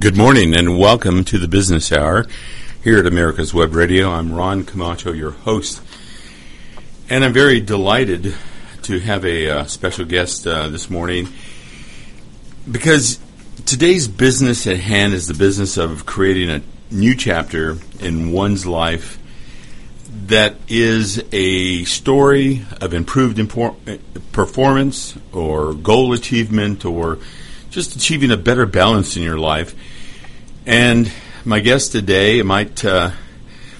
Good morning and welcome to the Business Hour here at America's Web Radio. I'm Ron Camacho, your host, and I'm very delighted to have a uh, special guest uh, this morning because today's business at hand is the business of creating a new chapter in one's life that is a story of improved impor- performance or goal achievement or just achieving a better balance in your life. And my guest today might uh,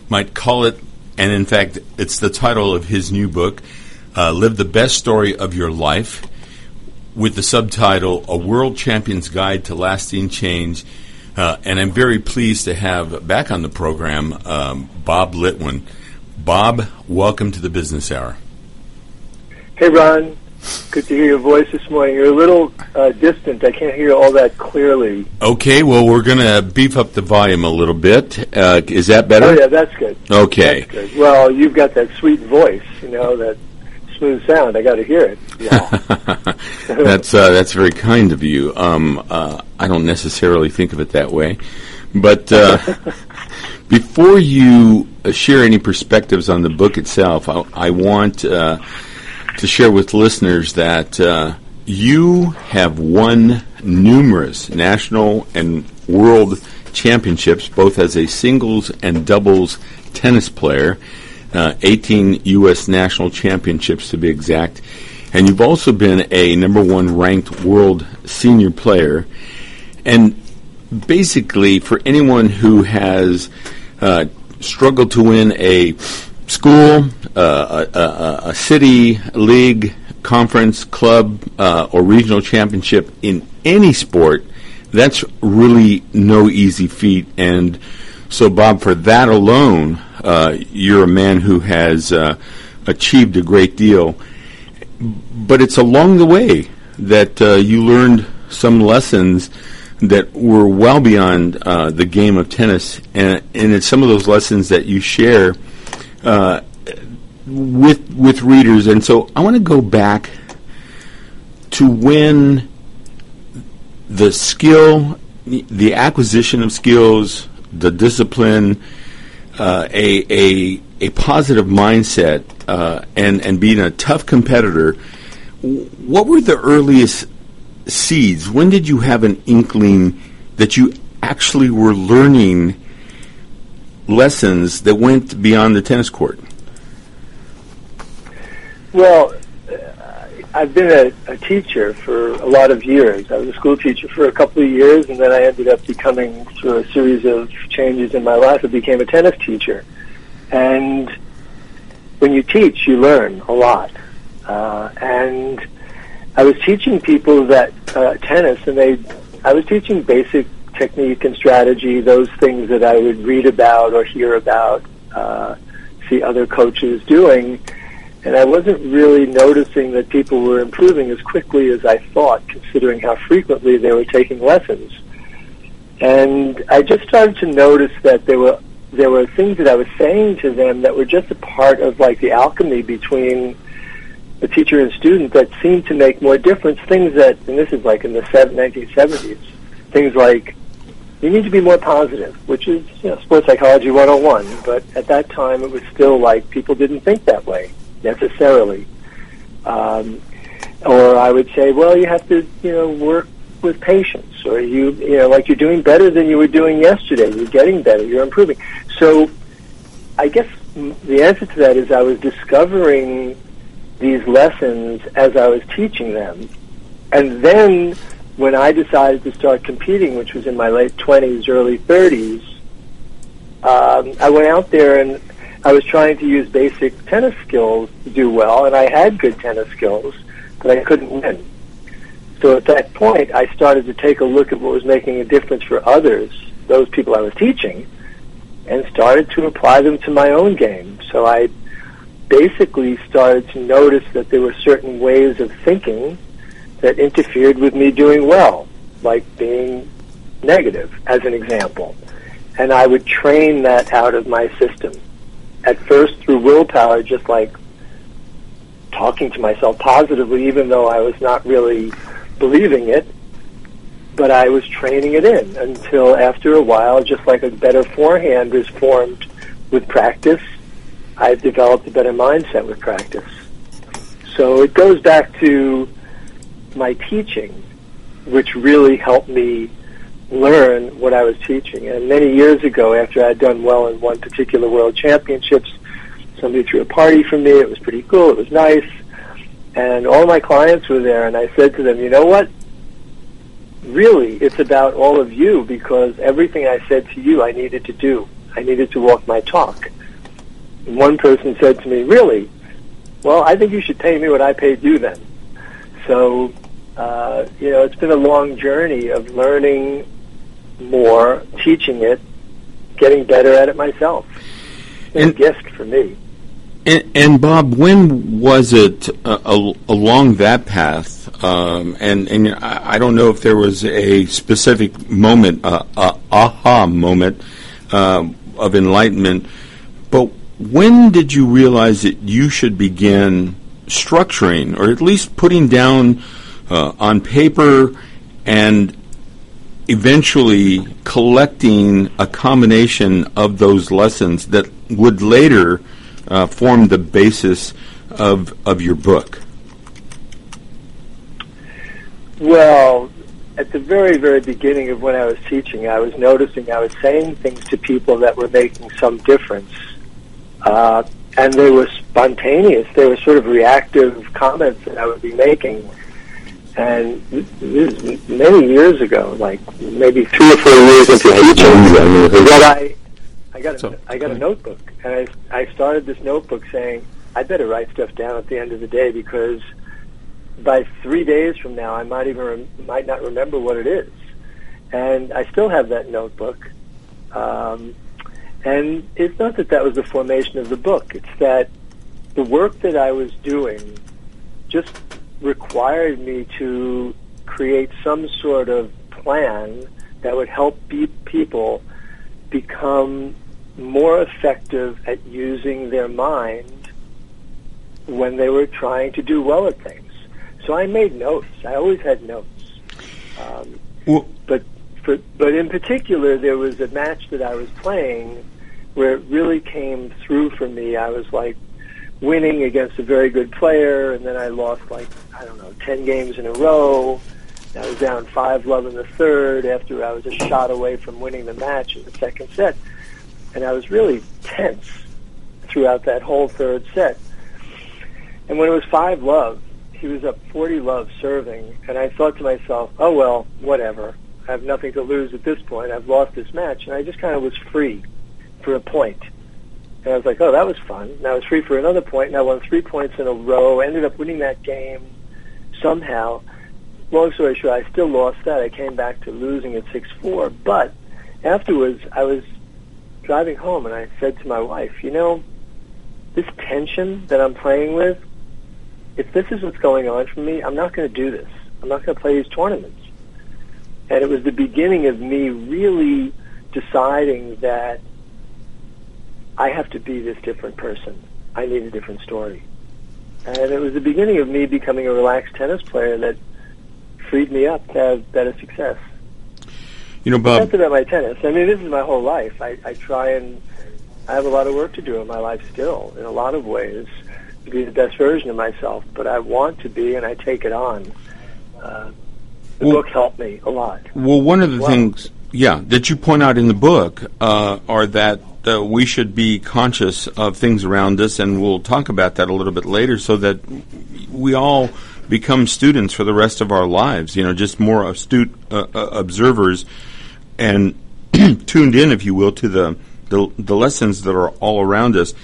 might call it, and in fact, it's the title of his new book, uh, "Live the Best Story of Your Life," with the subtitle "A World Champion's Guide to Lasting Change." Uh, and I'm very pleased to have back on the program um, Bob Litwin. Bob, welcome to the Business Hour. Hey, Ron. Good to hear your voice this morning. You're a little uh, distant. I can't hear all that clearly. Okay, well, we're going to beef up the volume a little bit. Uh, is that better? Oh, yeah, that's good. Okay. That's good. Well, you've got that sweet voice, you know, that smooth sound. I got to hear it. Yeah. that's uh, that's very kind of you. Um, uh, I don't necessarily think of it that way, but uh, before you uh, share any perspectives on the book itself, I, I want uh, to share with listeners that uh, you have won numerous national and world championships, both as a singles and doubles tennis player. Uh, 18 U.S. national championships to be exact. And you've also been a number one ranked world senior player. And basically, for anyone who has uh, struggled to win a school, uh, a, a, a, city, league, conference, club, uh, or regional championship in any sport, that's really no easy feat. And so, Bob, for that alone, uh, you're a man who has uh, achieved a great deal. But it's along the way that uh, you learned some lessons that were well beyond uh, the game of tennis, and, and it's some of those lessons that you share uh, with with readers. And so I want to go back to when the skill, the acquisition of skills, the discipline, uh, a, a a positive mindset, uh, and and being a tough competitor. What were the earliest seeds? When did you have an inkling that you actually were learning lessons that went beyond the tennis court? Well, I've been a, a teacher for a lot of years. I was a school teacher for a couple of years, and then I ended up becoming, through a series of changes in my life, I became a tennis teacher. And when you teach, you learn a lot. Uh, and I was teaching people that uh, tennis, and they, I was teaching basic technique and strategy, those things that I would read about or hear about, uh, see other coaches doing, and I wasn't really noticing that people were improving as quickly as I thought, considering how frequently they were taking lessons. And I just started to notice that there were there were things that I was saying to them that were just a part of like the alchemy between the teacher and student that seemed to make more difference. Things that, and this is like in the 1970s, things like you need to be more positive, which is you know, sports psychology 101. But at that time, it was still like people didn't think that way necessarily. Um, or I would say, well, you have to, you know, work with patience, or you, you know, like you're doing better than you were doing yesterday. You're getting better. You're improving. So, I guess the answer to that is I was discovering these lessons as I was teaching them, and then when I decided to start competing, which was in my late twenties, early thirties, um, I went out there and I was trying to use basic tennis skills to do well, and I had good tennis skills, but I couldn't win. So at that point, I started to take a look at what was making a difference for others, those people I was teaching, and started to apply them to my own game. So I basically started to notice that there were certain ways of thinking that interfered with me doing well, like being negative, as an example. And I would train that out of my system at first through willpower, just like talking to myself positively, even though I was not really believing it. but I was training it in until after a while, just like a better forehand is formed with practice, I've developed a better mindset with practice. So it goes back to my teaching, which really helped me learn what I was teaching. And many years ago, after I'd done well in one particular world championships, somebody threw a party for me. It was pretty cool. It was nice. And all my clients were there, and I said to them, you know what? Really, it's about all of you because everything I said to you, I needed to do. I needed to walk my talk. And one person said to me, really? Well, I think you should pay me what I paid you then. So, uh, you know, it's been a long journey of learning more, teaching it, getting better at it myself. It's and, a gift for me. And, and Bob, when was it uh, along that path? Um, and and I don't know if there was a specific moment, uh, uh, aha moment uh, of enlightenment, but when did you realize that you should begin structuring, or at least putting down uh, on paper and eventually collecting a combination of those lessons that would later uh, form the basis of of your book? Well, at the very, very beginning of when I was teaching, I was noticing I was saying things to people that were making some difference. Uh, and they were spontaneous. They were sort of reactive comments that I would be making and this many years ago, like maybe three or four years into teaching, that I I got a, I got a notebook, and I I started this notebook saying I better write stuff down at the end of the day because by three days from now I might even rem- might not remember what it is, and I still have that notebook. Um, and it's not that that was the formation of the book; it's that the work that I was doing just required me to create some sort of plan that would help be- people become more effective at using their mind when they were trying to do well at things. So I made notes. I always had notes. Um, well, but for, but in particular, there was a match that I was playing where it really came through for me. I was like winning against a very good player, and then I lost like I don't know ten games in a row. I was down five love in the third after I was a shot away from winning the match in the second set, and I was really tense throughout that whole third set. And when it was five love, he was up 40 love serving, and I thought to myself, oh well, whatever. I have nothing to lose at this point. I've lost this match, and I just kind of was free for a point. And I was like, oh, that was fun. And I was free for another point, and I won three points in a row. Ended up winning that game somehow. Long story short, I still lost that. I came back to losing at 6-4. But afterwards, I was driving home, and I said to my wife, you know, this tension that I'm playing with, if this is what's going on for me, I'm not going to do this. I'm not going to play these tournaments. And it was the beginning of me really deciding that I have to be this different person. I need a different story. And it was the beginning of me becoming a relaxed tennis player that freed me up to have better success. You know, Bob. That's about my tennis. I mean, this is my whole life. I, I try and I have a lot of work to do in my life still, in a lot of ways, to be the best version of myself. But I want to be, and I take it on. Uh, the well, book helped me a lot. Well, one of the well. things, yeah, that you point out in the book uh, are that uh, we should be conscious of things around us, and we'll talk about that a little bit later, so that we all become students for the rest of our lives. You know, just more astute uh, uh observers and tuned in, if you will, to the, the, the lessons that are all around us.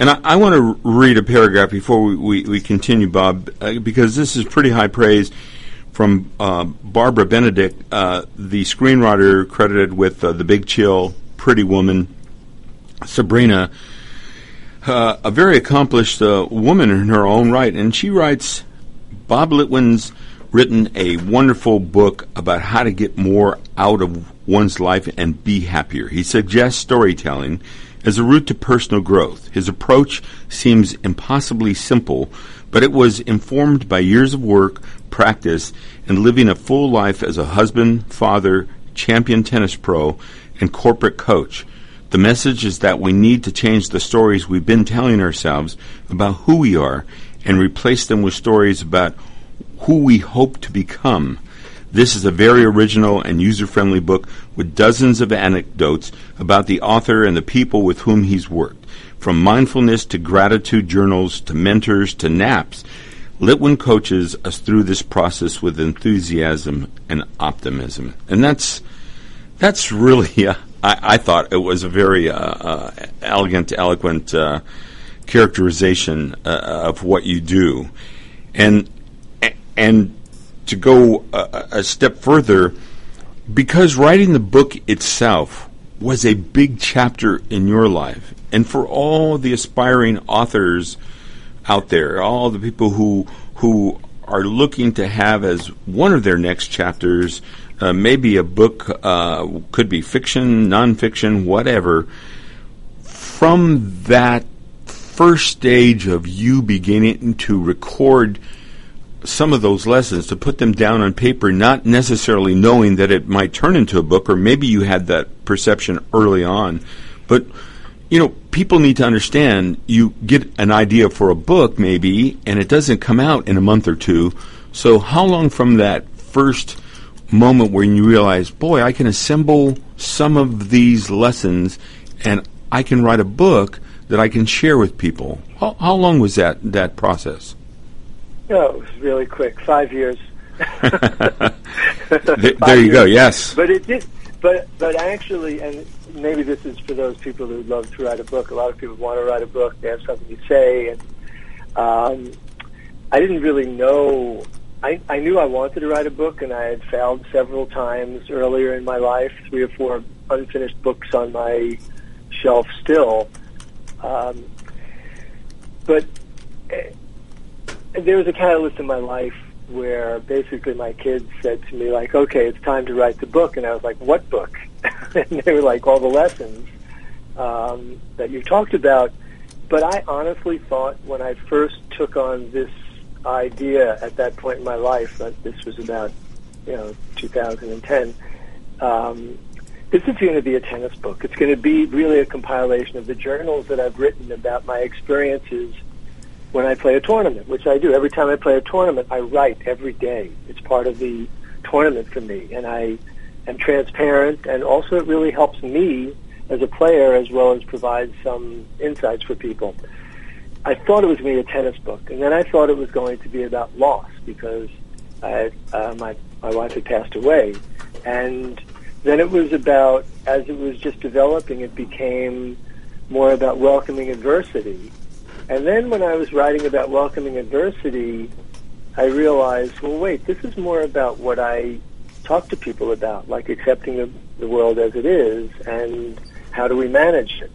And I, I want to read a paragraph before we, we, we continue, Bob, uh, because this is pretty high praise from uh, Barbara Benedek, uh, the screenwriter credited with uh, The Big Chill, Pretty Woman, Sabrina, uh, a very accomplished uh, woman in her own right, and she writes Bob Litwin's written a wonderful book about how to get more out of one's life and be happier. He suggests storytelling as a route to personal growth. His approach seems impossibly simple, but it was informed by years of work, practice, and living a full life as a husband, father, champion tennis pro, and corporate coach. The message is that we need to change the stories we've been telling ourselves about who we are and replace them with stories about who we hope to become. This is a very original and user friendly book with dozens of anecdotes about the author and the people with whom he's worked. From mindfulness to gratitude journals to mentors to naps, Litwin coaches us through this process with enthusiasm and optimism. And that's, that's really, uh, I, I, thought it was a very uh, uh, elegant, eloquent uh, characterization of what you do. And, and to go a, a step further, because writing the book itself was a big chapter in your life, and for all the aspiring authors out there, all the people who who are looking to have as one of their next chapters, uh, maybe a book, uh, could be fiction, nonfiction, whatever. From that first stage of you beginning to record some of those lessons, to put them down on paper, not necessarily knowing that it might turn into a book, or maybe you had that perception early on. But, you know, people need to understand you get an idea for a book, maybe, and it doesn't come out in a month or two. So, how long from that first moment when you realize, boy, I can assemble some of these lessons and I can write a book that I can share with people? How, how long was that, that process? No, it was really quick. Five years. there, Five there, you years. go. Yes. But it did. But but actually, and maybe this is for those people who love to write a book. A lot of people want to write a book. They have something to say, and um, I didn't really know. I, I knew I wanted to write a book, and I had failed several times earlier in my life. Three or four unfinished books on my shelf still. Um, but uh, there was a catalyst in my life where basically my kids said to me like, "Okay, it's time to write the book," and I was like, "What book?" and they were like, "All the lessons um, that you talked about." But I honestly thought when I first took on this idea at that point in my life, that this was about you know 2010. Um, this is going to be a tennis book. It's going to be really a compilation of the journals that I've written about my experiences when I play a tournament, which I do. Every time I play a tournament, I write every day. It's part of the tournament for me, and I am transparent, and also it really helps me as a player as well as provide some insights for people. I thought it was going to be a tennis book, and then I thought it was going to be about loss because I, uh, my my wife had passed away, and then it was about as it was just developing, it became more about welcoming adversity and then when I was writing about welcoming adversity, I realized, well, wait, this is more about what I talk to people about, like accepting the, the world as it is and how do we manage it.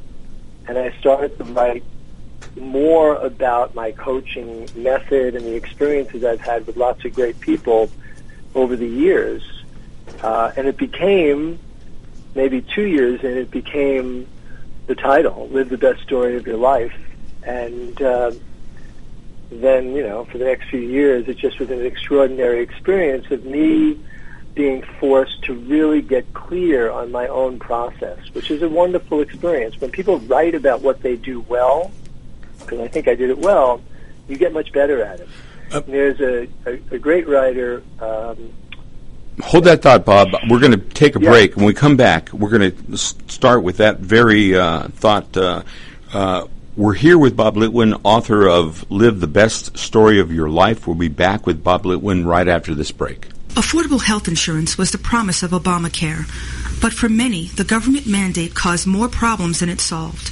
And I started to write more about my coaching method and the experiences I've had with lots of great people over the years. Uh, and it became maybe two years and it became the title, Live the Best Story of Your Life and uh, then you know for the next few years it just was an extraordinary experience of me being forced to really get clear on my own process, which is a wonderful experience. When people write about what they do well, because I think I did it well, you get much better at it. Uh, there's a, a, a, great writer. Um, Hold that thought, Bob. We're going to take a yeah. break. When we come back, we're going to start with that very uh, thought. Uh, uh we're here with Bob Litwin, author of Live the Best Story of Your Life. We'll be back with Bob Litwin right after this break. Affordable health insurance was the promise of Obamacare, but for many, the government mandate caused more problems than it solved.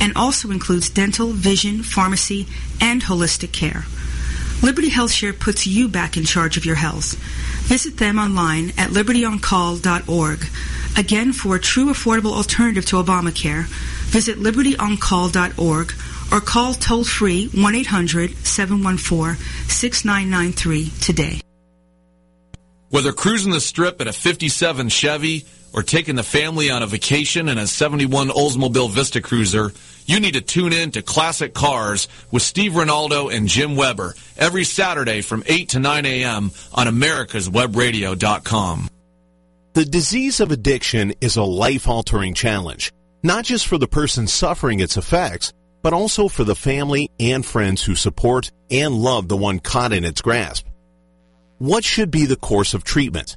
and also includes dental, vision, pharmacy, and holistic care. Liberty HealthShare puts you back in charge of your health. Visit them online at libertyoncall.org. Again, for a true affordable alternative to Obamacare, visit libertyoncall.org or call toll free 1 800 714 6993 today. Whether cruising the strip in a 57 Chevy or taking the family on a vacation in a 71 Oldsmobile Vista Cruiser, you need to tune in to Classic Cars with Steve Ronaldo and Jim Weber every Saturday from 8 to 9 a.m. on americaswebradio.com. The disease of addiction is a life-altering challenge, not just for the person suffering its effects, but also for the family and friends who support and love the one caught in its grasp. What should be the course of treatment?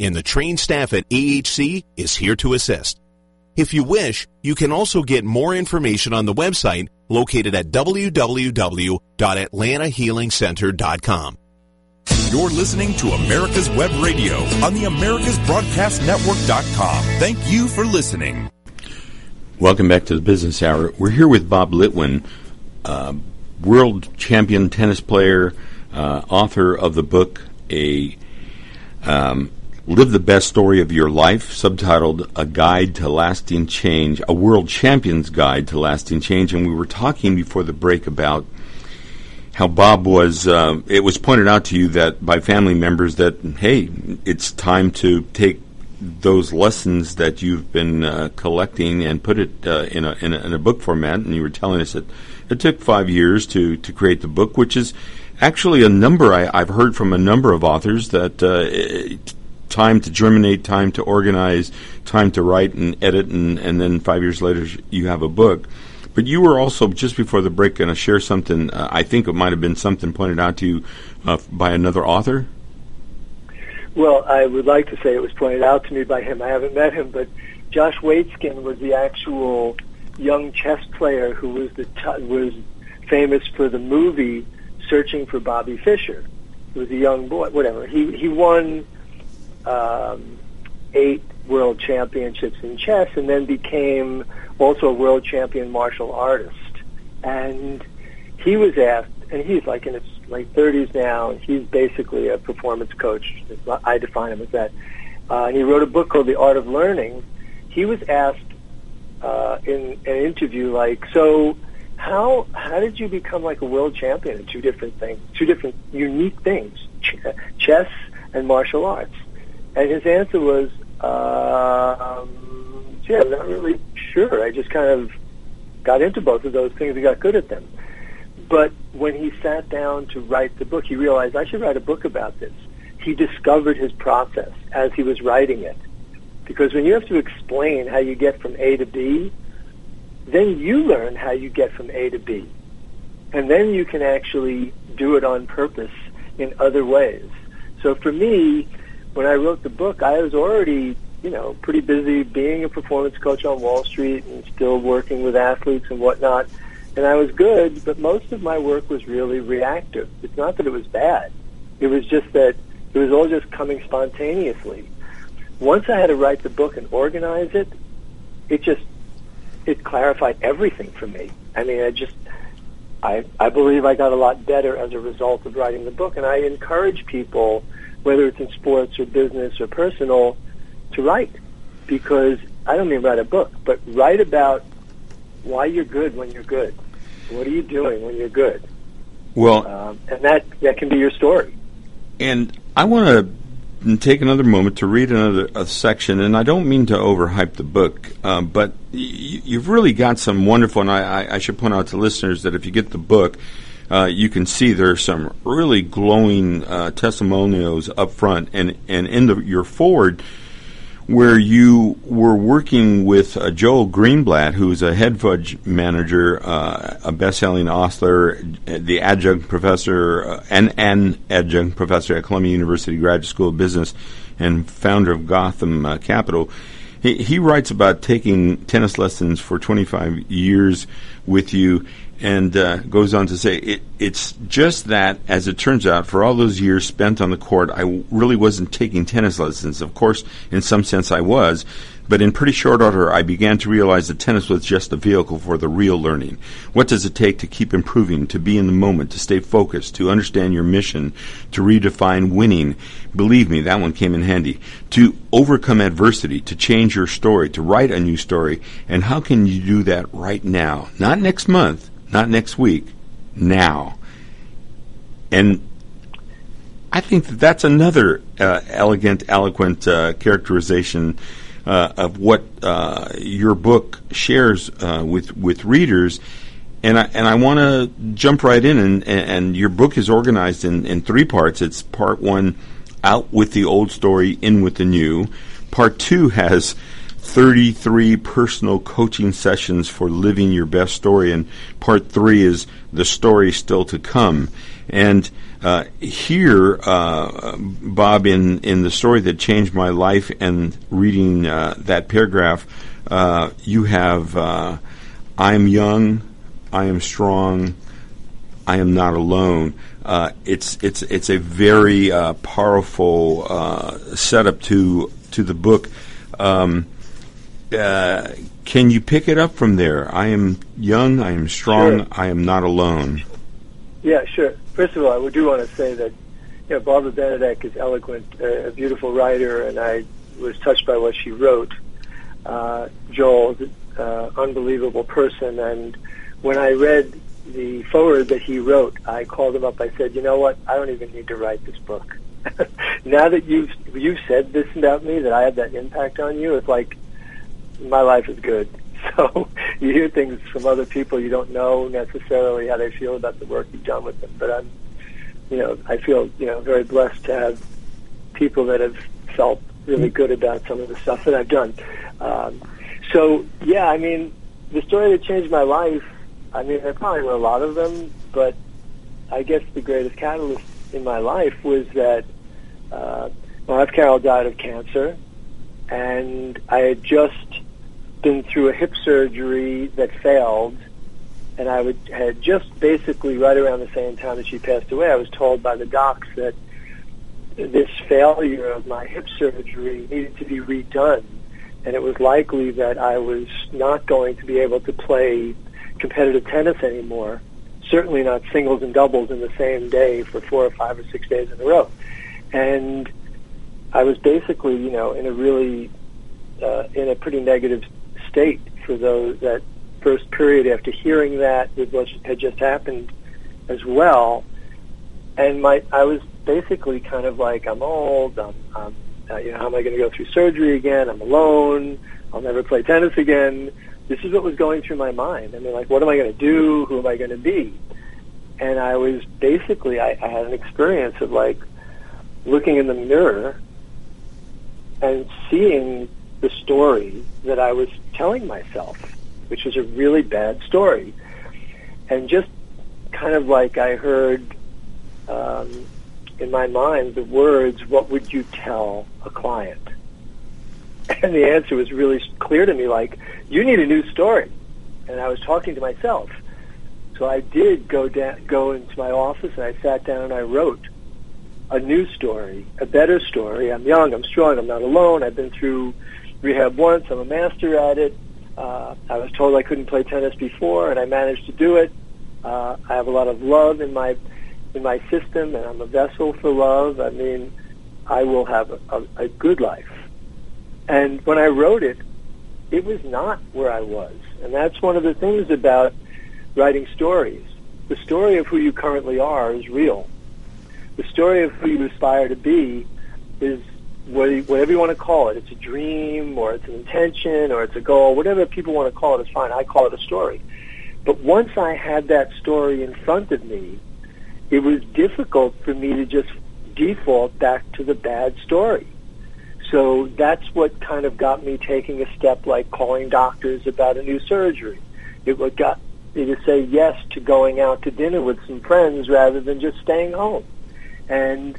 and the trained staff at AHC is here to assist. If you wish, you can also get more information on the website located at www.atlantahealingcenter.com. You're listening to America's Web Radio on the AmericasBroadcastNetwork.com. Thank you for listening. Welcome back to the Business Hour. We're here with Bob Litwin, uh, world champion tennis player, uh, author of the book A um, Live the Best Story of Your Life, subtitled A Guide to Lasting Change, a World Champion's Guide to Lasting Change. And we were talking before the break about how Bob was, uh, it was pointed out to you that by family members that, hey, it's time to take those lessons that you've been uh, collecting and put it uh, in, a, in, a, in a book format. And you were telling us that it took five years to, to create the book, which is actually a number I, have heard from a number of authors that uh, time to germinate, time to organize, time to write and edit, and, and then five years later you have a book. But you were also just before the break going to share something. Uh, I think it might have been something pointed out to you uh, by another author. Well, I would like to say it was pointed out to me by him. I haven't met him, but Josh Waitzkin was the actual young chess player who was the t- was famous for the movie Searching for Bobby Fischer. He was a young boy, whatever. He he won um, eight world championships in chess, and then became also a world champion martial artist. And he was asked, and he's like in his late 30s now, and he's basically a performance coach. I define him as that. Uh, and he wrote a book called The Art of Learning. He was asked uh, in an interview, like, so how how did you become like a world champion in two different things, two different unique things, ch- chess and martial arts? And his answer was, um, gee, I'm not really sure. I just kind of got into both of those things and got good at them. But when he sat down to write the book, he realized I should write a book about this. He discovered his process as he was writing it. Because when you have to explain how you get from A to B, then you learn how you get from A to B. And then you can actually do it on purpose in other ways. So for me, when I wrote the book, I was already, you know, pretty busy being a performance coach on Wall Street and still working with athletes and whatnot. And I was good, but most of my work was really reactive. It's not that it was bad. It was just that it was all just coming spontaneously. Once I had to write the book and organize it, it just it clarified everything for me. I mean, I just I I believe I got a lot better as a result of writing the book, and I encourage people whether it's in sports or business or personal, to write. Because I don't mean write a book, but write about why you're good when you're good. What are you doing when you're good? Well, um, and that that can be your story. And I want to take another moment to read another a section, and I don't mean to overhype the book, um, but y- you've really got some wonderful. And I, I, should point out to listeners that if you get the book, uh, you can see there are some really glowing uh, testimonials up front, and and in the, your foreword where you were working with uh, Joel Greenblatt, who's a hedge fund manager, uh, a best-selling author, the adjunct professor, uh, and an adjunct professor at Columbia University Graduate School of Business, and founder of Gotham uh, Capital. He, he writes about taking tennis lessons for 25 years with you and uh, goes on to say it, it's just that, as it turns out, for all those years spent on the court, I w- really wasn't taking tennis lessons. Of course, in some sense, I was, but in pretty short order, I began to realize that tennis was just a vehicle for the real learning. What does it take to keep improving, to be in the moment, to stay focused, to understand your mission, to redefine winning? Believe me, that one came in handy. To overcome adversity, to change your story, to write a new story, and how can you do that right now? Not next month not next week, now. And I think that that's another uh, elegant, eloquent uh, characterization uh, of what uh, your book shares uh, with with readers. And I and I want to jump right in, and, and your book is organized in, in three parts. It's part one, out with the old story, in with the new. Part two has 33 personal coaching sessions for living your best story. And part three is the story still to come. And uh, here, uh, Bob, in, in the story that changed my life and reading uh, that paragraph, uh, you have uh, I am young, I am strong, I am not alone. Uh, it's it's it's a very powerful setup to to the book. Um, uh, can you pick it up from there? I am young, I am strong, sure. I am not alone. Yeah, sure. First of all, I would do want to say that you know, Barbara Benedek is eloquent, uh, a beautiful writer, and I was touched by what she wrote. Uh, Joel, uh, unbelievable person, and when I read the foreword that he wrote, I called him up. I said, "You know what? I don't even need to write this book. now that you've you've said this about me, that I have that impact on you, it's like my life is good. So you hear things from other people you don't know necessarily how they feel about the work you've done with them. But I'm, you know, I feel you know very blessed to have people that have felt really good about some of the stuff that I've done. Um, so yeah, I mean, the story that changed my life. I mean, there probably were a lot of them, but I guess the greatest catalyst in my life was that uh, my wife Carol died of cancer, and I had just been through a hip surgery that failed, and I would, had just basically right around the same time that she passed away, I was told by the docs that this failure of my hip surgery needed to be redone, and it was likely that I was not going to be able to play competitive tennis anymore. Certainly not singles and doubles in the same day for four or five or six days in a row. And I was basically, you know, in a really, uh, in a pretty negative state for those that first period after hearing that with what had just happened as well. And my, I was basically kind of like, I'm old. I'm, I'm uh, you know, how am I going to go through surgery again? I'm alone. I'll never play tennis again. This is what was going through my mind. I mean, like, what am I going to do? Who am I going to be? And I was basically, I, I had an experience of like looking in the mirror and seeing the story that I was telling myself, which was a really bad story. And just kind of like I heard um, in my mind the words, what would you tell a client? And the answer was really clear to me, like, you need a new story. And I was talking to myself. So I did go down, go into my office and I sat down and I wrote a new story, a better story. I'm young, I'm strong, I'm not alone. I've been through rehab once. I'm a master at it. Uh, I was told I couldn't play tennis before, and I managed to do it. Uh, I have a lot of love in my in my system, and I'm a vessel for love. I mean, I will have a, a, a good life. And when I wrote it, it was not where I was, and that's one of the things about writing stories. The story of who you currently are is real. The story of who you aspire to be is whatever you want to call it. It's a dream, or it's an intention, or it's a goal. Whatever people want to call it is fine. I call it a story. But once I had that story in front of me, it was difficult for me to just default back to the bad story. So that's what kind of got me taking a step like calling doctors about a new surgery. It what got me to say yes to going out to dinner with some friends rather than just staying home. And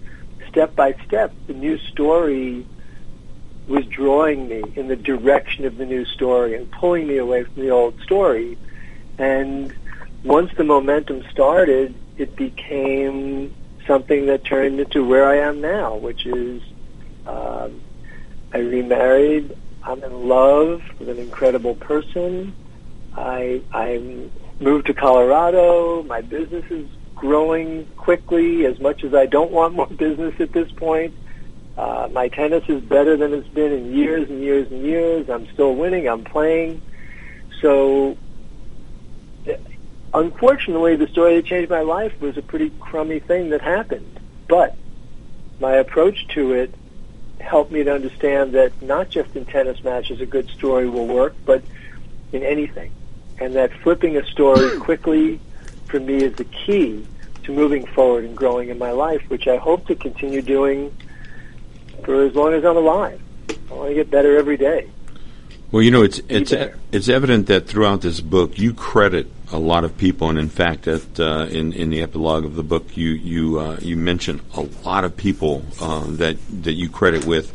step by step, the new story was drawing me in the direction of the new story and pulling me away from the old story. And once the momentum started, it became something that turned into where I am now, which is um, I remarried. I'm in love with an incredible person. I I moved to Colorado. My business is growing quickly. As much as I don't want more business at this point, uh, my tennis is better than it's been in years and years and years. I'm still winning. I'm playing. So, unfortunately, the story that changed my life was a pretty crummy thing that happened. But my approach to it helped me to understand that not just in tennis matches a good story will work, but in anything. And that flipping a story quickly for me is the key to moving forward and growing in my life, which I hope to continue doing for as long as I'm alive. I want to get better every day. Well, you know, it's it's it's evident that throughout this book you credit a lot of people, and in fact, that uh, in in the epilogue of the book, you you uh, you mention a lot of people uh, that that you credit with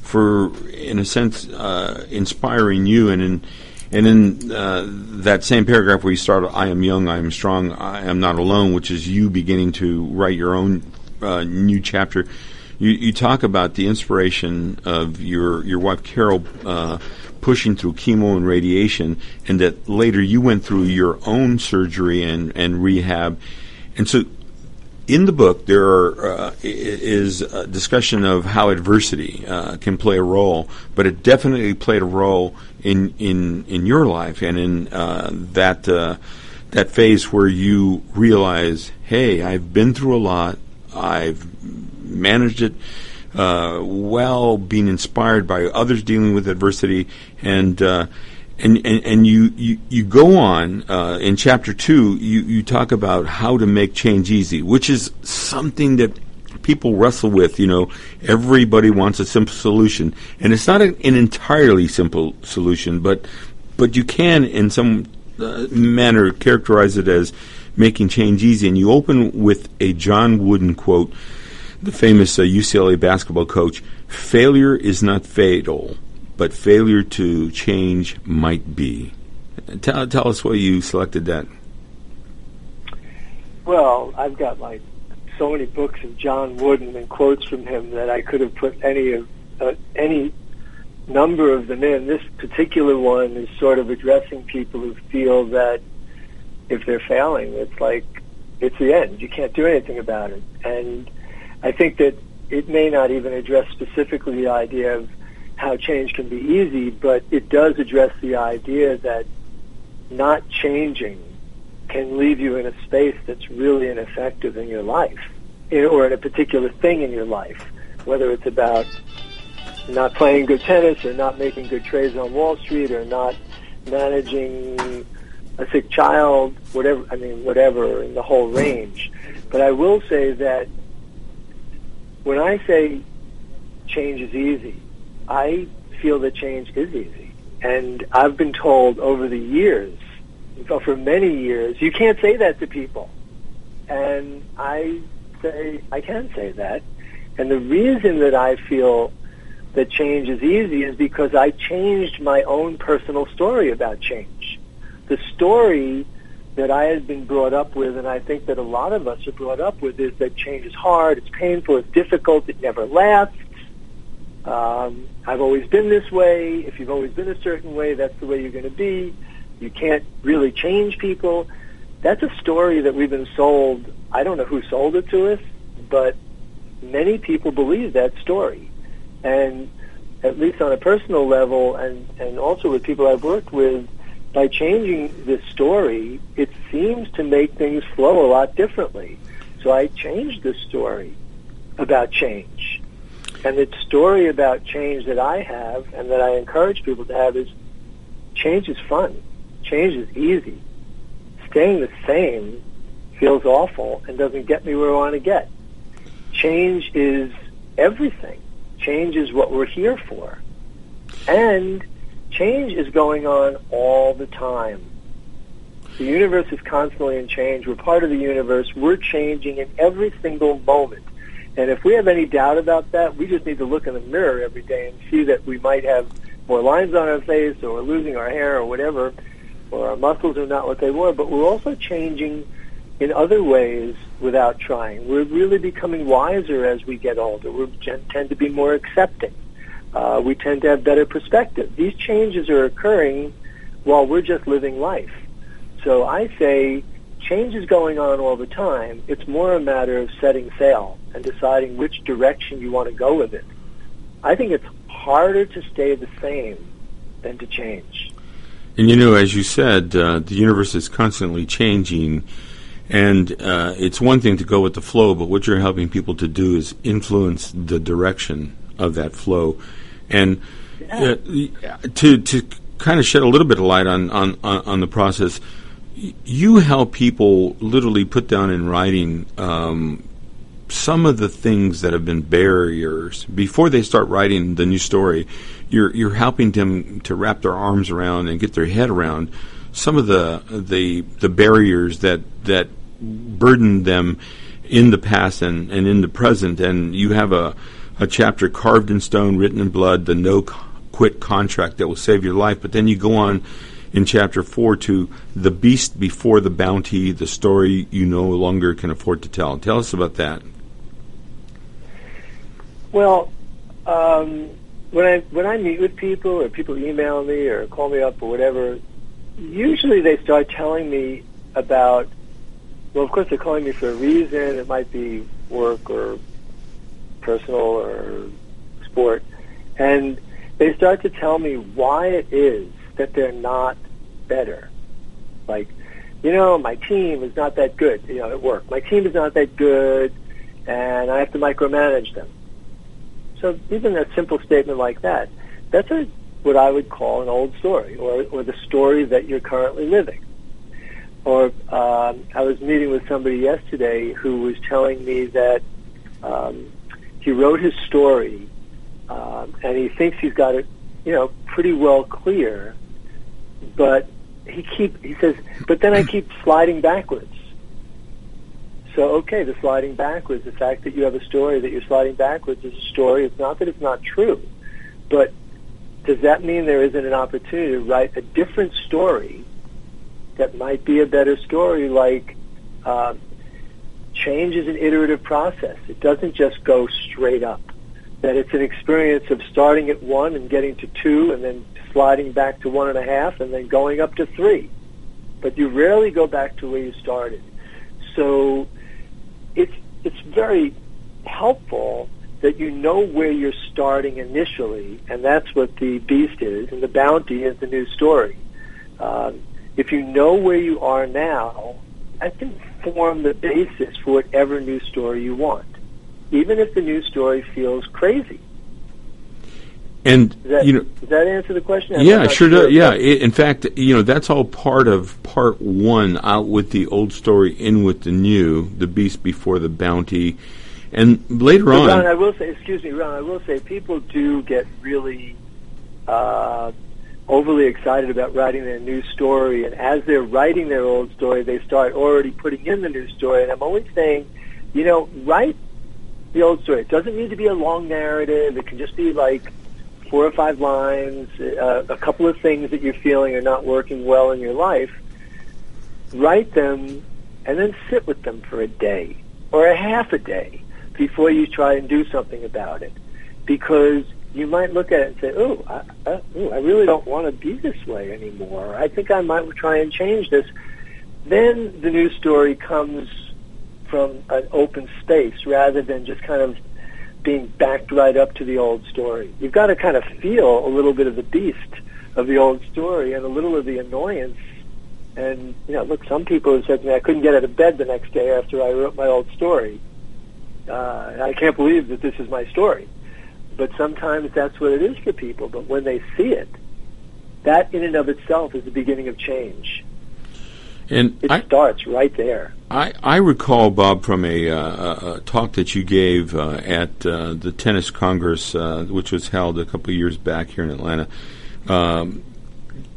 for, in a sense, uh, inspiring you, and in and in uh, that same paragraph where you start, "I am young, I am strong, I am not alone," which is you beginning to write your own uh, new chapter. You, you talk about the inspiration of your your wife Carol pushing through chemo and radiation, and that later you went through your own surgery and, and rehab. And so in the book, there are, uh, is a discussion of how adversity uh, can play a role, but it definitely played a role in in, in your life and in uh, that uh, that phase where you realize, hey, I've been through a lot, I've managed it uh, well, being inspired by others dealing with adversity, and uh, and, and, and you, you, you go on uh, in chapter two. You, you talk about how to make change easy, which is something that people wrestle with. You know, everybody wants a simple solution, and it's not an, an entirely simple solution, but but you can, in some uh, manner, characterize it as making change easy. And you open with a John Wooden quote the famous uh, UCLA basketball coach, failure is not fatal, but failure to change might be. Tell, tell us why you selected that. Well, I've got like so many books of John Wooden and quotes from him that I could have put any of uh, any number of them in. This particular one is sort of addressing people who feel that if they're failing, it's like it's the end. You can't do anything about it. And I think that it may not even address specifically the idea of how change can be easy, but it does address the idea that not changing can leave you in a space that's really ineffective in your life or in a particular thing in your life, whether it's about not playing good tennis or not making good trades on Wall Street or not managing a sick child, whatever, I mean, whatever in the whole range. But I will say that when I say change is easy, I feel that change is easy. And I've been told over the years, for many years, you can't say that to people. And I say, I can say that. And the reason that I feel that change is easy is because I changed my own personal story about change. The story that I had been brought up with, and I think that a lot of us are brought up with, is that change is hard, it's painful, it's difficult, it never lasts. Um, I've always been this way. If you've always been a certain way, that's the way you're going to be. You can't really change people. That's a story that we've been sold. I don't know who sold it to us, but many people believe that story. And at least on a personal level, and, and also with people I've worked with, by changing this story, it seems to make things flow a lot differently. So I changed the story about change. And the story about change that I have and that I encourage people to have is change is fun. Change is easy. Staying the same feels awful and doesn't get me where I want to get. Change is everything. Change is what we're here for. And change is going on all the time. The universe is constantly in change. We're part of the universe. We're changing in every single moment. And if we have any doubt about that, we just need to look in the mirror every day and see that we might have more lines on our face or losing our hair or whatever, or our muscles are not what they were, but we're also changing in other ways without trying. We're really becoming wiser as we get older. We tend to be more accepting. Uh, we tend to have better perspective. These changes are occurring while we're just living life. So I say change is going on all the time. It's more a matter of setting sail and deciding which direction you want to go with it. I think it's harder to stay the same than to change. And you know, as you said, uh, the universe is constantly changing. And uh, it's one thing to go with the flow, but what you're helping people to do is influence the direction of that flow. And uh, to to kind of shed a little bit of light on, on, on the process, you help people literally put down in writing um, some of the things that have been barriers before they start writing the new story. You're you're helping them to wrap their arms around and get their head around some of the the the barriers that that burden them in the past and, and in the present. And you have a, a chapter carved in stone, written in blood, the no quit contract that will save your life. But then you go on in chapter four to the beast before the bounty, the story you no longer can afford to tell. Tell us about that. Well, um, when I when I meet with people or people email me or call me up or whatever, usually they start telling me about well, of course, they're calling me for a reason. It might be work or personal or sport. And they start to tell me why it is that they're not better. Like, you know, my team is not that good, you know, at work. My team is not that good, and I have to micromanage them. So even a simple statement like that, that's a, what I would call an old story, or, or the story that you're currently living. Or um, I was meeting with somebody yesterday who was telling me that um, he wrote his story um, and he thinks he's got it, you know, pretty well clear, but he keep he says, but then I keep sliding backwards. So okay, the sliding backwards, the fact that you have a story that you're sliding backwards is a story. It's not that it's not true, but does that mean there isn't an opportunity to write a different story that might be a better story like uh, change is an iterative process. It doesn't just go straight up. That it's an experience of starting at one and getting to two and then sliding back to one and a half and then going up to three. But you rarely go back to where you started. So it's, it's very helpful that you know where you're starting initially, and that's what the beast is, and the bounty is the new story. Um, if you know where you are now, that can form the basis for whatever new story you want, even if the new story feels crazy. And does that, you know, does that answer the question? I'm yeah, sure, sure does. Yeah, in fact, you know, that's all part of part one. Out with the old story, in with the new. The beast before the bounty, and later but on. Ron, I will say, excuse me, Ron. I will say, people do get really. Uh, overly excited about writing their new story, and as they're writing their old story, they start already putting in the new story. And I'm always saying, you know, write the old story. It doesn't need to be a long narrative. It can just be like four or five lines, uh, a couple of things that you're feeling are not working well in your life. Write them, and then sit with them for a day or a half a day before you try and do something about it, because you might look at it and say, "Oh, I, ooh, I really don't want to be this way anymore. I think I might try and change this." Then the new story comes from an open space rather than just kind of being backed right up to the old story. You've got to kind of feel a little bit of the beast of the old story and a little of the annoyance. And you know, look, some people have said to me, "I couldn't get out of bed the next day after I wrote my old story." Uh, I can't believe that this is my story. but sometimes that's what it is for people. But when they see it, that in and of itself is the beginning of change. And It I, starts right there. I, I recall, Bob, from a, uh, a talk that you gave uh, at uh, the Tennis Congress, uh, which was held a couple of years back here in Atlanta. Um,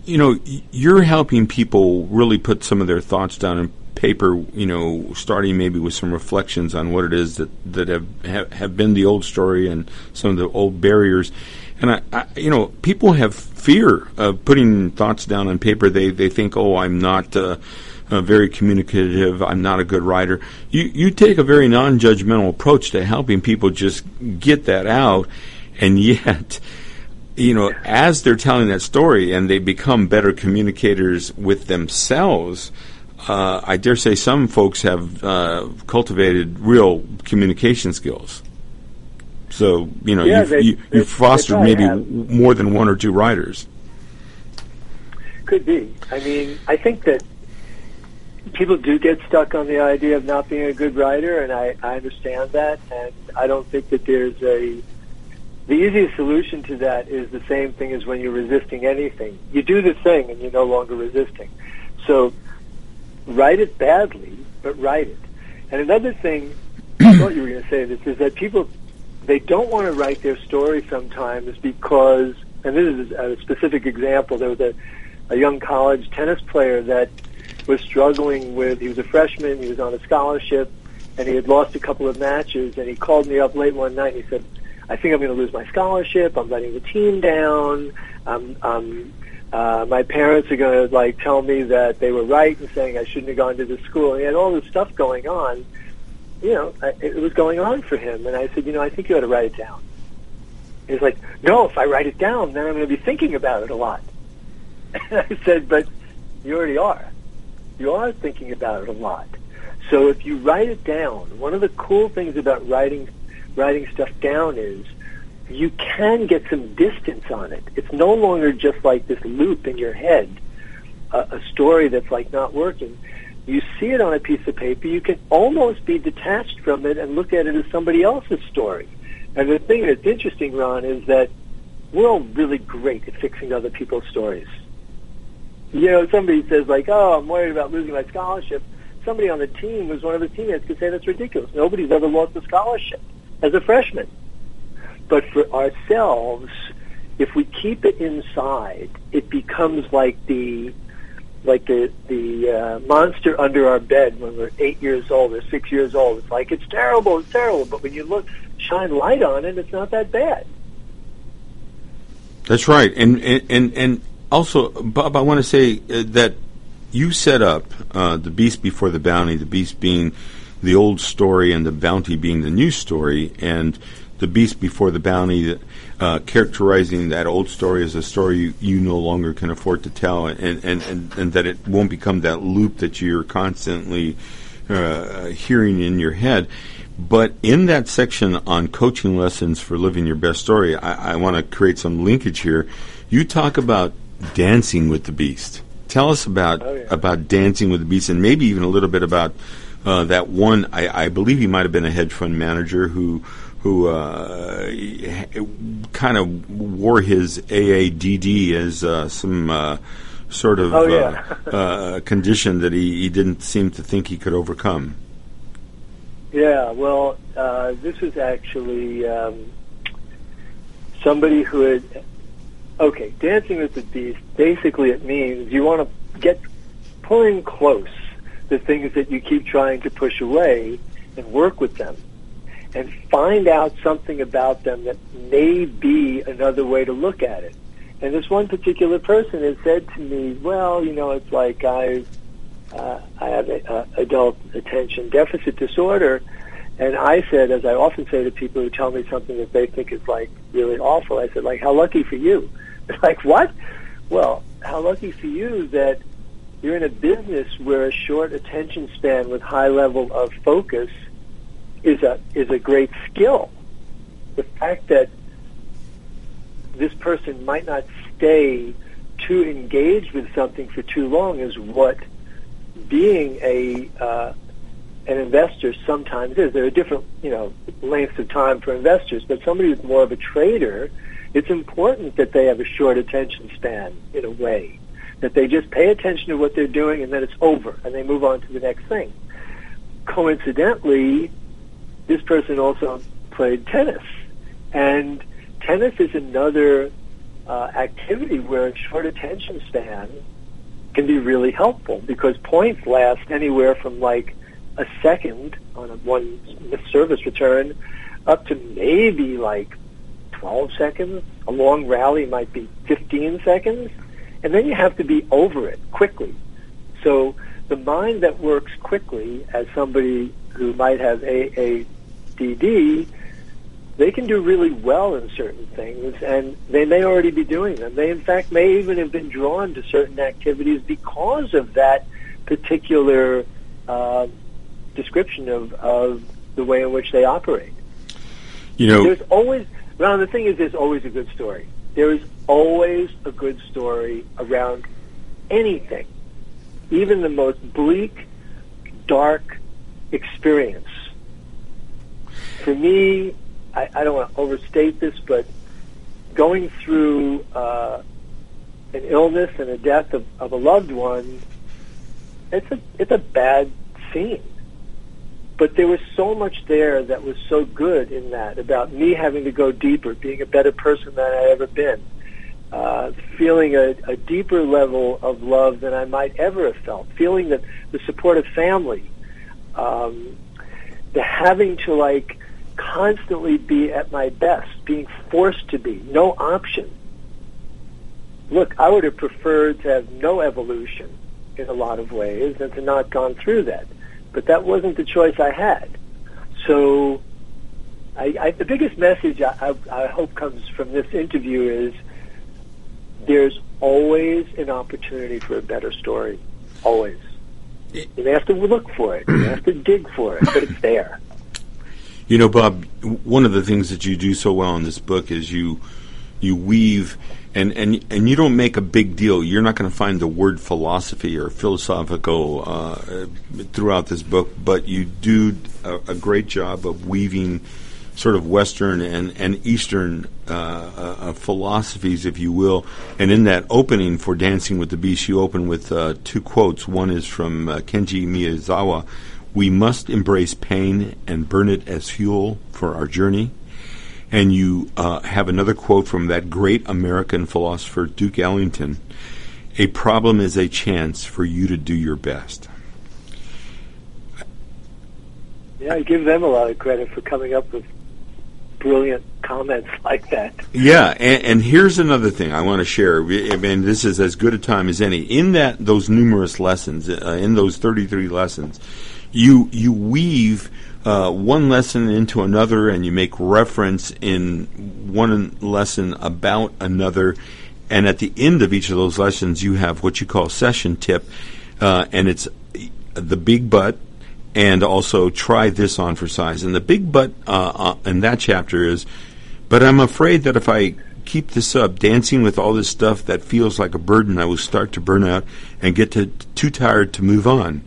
you know, you're helping people really put some of their thoughts down in paper. You know, starting maybe with some reflections on what it is that that have have, have been the old story and some of the old barriers. And I, I, you know, people have fear of putting thoughts down on paper. They they think, oh, I'm not. Uh, uh, very communicative. I'm not a good writer. You you take a very non-judgmental approach to helping people just get that out, and yet, you know, as they're telling that story and they become better communicators with themselves. Uh, I dare say some folks have uh, cultivated real communication skills. So you know, Yeah, you've, they- you, fostered maybe have. more than one or two writers. Could be. I mean, I think that people do get stuck on the idea of not being a good writer, and I, I understand that. And I don't think that there's a. The easiest solution to that is the same thing as when you're resisting anything. You do the thing, and you're no longer resisting. So, write it badly, but write it. And another thing, I thought you were going to say this, is that people they don't want to write their story sometimes because, and this is a specific example. There was a, a young college tennis player that was struggling with. He was a freshman. He was on a scholarship, and he had lost a couple of matches. And he called me up late one night. and He said, "I think I'm going to lose my scholarship. I'm letting the team down. I'm, um, uh, my parents are going to like tell me that they were right in saying I shouldn't have gone to this school." And he had all this stuff going on you know, I, it was going on for him. And I said, you know, I think you ought to write it down. He's like, no, if I write it down, then I'm going to be thinking about it a lot. And I said, but you already are. You are thinking about it a lot. So if you write it down, one of the cool things about writing writing stuff down is you can get some distance on it. It's no longer just like this loop in your head, a, a story that's like not working you see it on a piece of paper, you can almost be detached from it and look at it as somebody else's story. And the thing that's interesting, Ron, is that we're all really great at fixing other people's stories. You know, somebody says like, "Oh, I'm worried about losing my scholarship." Somebody on the team who's one of the teammates could say that's ridiculous. Nobody's ever lost a scholarship as a freshman. But for ourselves, if we keep it inside, it becomes like the like the the uh, monster under our bed when we're eight years old or six years old. It's like it's terrible, it's terrible. But when you look, shine light on it, it's not that bad. That's right, and and and, and also, Bob, I want to say uh, that you set up uh, the beast before the bounty. The beast being the old story, and the bounty being the new story, and the beast before the bounty, uh, characterizing that old story as a story you, you no longer can afford to tell, and, and, and, and that it won't become that loop that you're constantly uh, hearing in your head. But in that section on coaching lessons for living your best story, I, I want to create some linkage here. You talk about dancing with the beast. Tell us about Oh, yeah. about dancing with the beast, and maybe even a little bit about uh, that one. I, I believe he might have been a hedge fund manager who who uh, kind of wore his AADD as uh, some uh, sort of Oh, yeah. uh, uh, condition that he, he didn't seem to think he could overcome. Yeah, well, uh, this was actually um, somebody who had. Okay, Dancing with the Beast. Basically, it means you want to get pulling close the things that you keep trying to push away and work with them, and find out something about them that may be another way to look at it. And this one particular person has said to me, "Well, you know, it's like I." uh, I have a, adult attention deficit disorder. And I said, as I often say to people who tell me something that they think is like really awful, I said, like, how lucky for you. Like, what? Well, how lucky for you that you're in a business where a short attention span with high level of focus is a is a great skill. The fact that this person might not stay too engaged with something for too long is what being a uh, an investor sometimes is. There are different, you know, lengths of time for investors, but somebody who's more of a trader, it's important that they have a short attention span in a way. That they just pay attention to what they're doing and then it's over and they move on to the next thing. Coincidentally, this person also played tennis. And tennis is another uh, activity where a short attention span can be really helpful because points last anywhere from like a second on a one service return up to maybe like 12 seconds. A long rally might be 15 seconds. And then you have to be over it quickly. So the mind that works quickly as somebody who might have AADD, they can do really well in certain things and they may already be doing them. They in fact may even have been drawn to certain activities because of that particular uh, description of, of the way in which they operate. You know, there's always, Ron, the thing is there's always a good story. There is always a good story around anything, even the most bleak, dark experience. For me, I, I don't want to overstate this, but going through uh, an illness and a death of, of a loved one, it's a it's a bad scene. But there was so much there that was so good in that about me having to go deeper, being a better person than I'd ever been, uh, feeling a, a deeper level of love than I might ever have felt, feeling that the support of family, um, the having to like constantly be at my best, being forced to be, no option. Look, I would have preferred to have no evolution in a lot of ways and to not gone through that. But that wasn't the choice I had. So I, I, the biggest message I, I, I hope comes from this interview is there's always an opportunity for a better story. Always. You have to look for it. You have to dig for it, but it's there. You know, Bob, one of the things that you do so well in this book is you you weave and and and you don't make a big deal. You're not going to find the word philosophy or philosophical uh, throughout this book, but you do a, a, great job of weaving sort of Western and and Eastern uh, uh, philosophies, if you will. And in that opening for Dancing with the Beast, you open with uh, two quotes. One is from uh, Kenji Miyazawa we must embrace pain and burn it as fuel for our journey. And you uh, have another quote from that great American philosopher, Duke Ellington A problem is a chance for you to do your best. Yeah, I give them a lot of credit for coming up with brilliant comments like that. Yeah, and, and, here's another thing I want to share. I mean, this is as good a time as any. In that, those numerous lessons, uh, in those 33 lessons, you you weave uh, one lesson into another, and you make reference in one lesson about another. And at the end of each of those lessons, you have what you call session tip, uh, and it's the big but, and also try this on for size. And the big but uh, uh in that chapter is, but I'm afraid that if I keep this up, dancing with all this stuff that feels like a burden, I will start to burn out and get to, too tired to move on.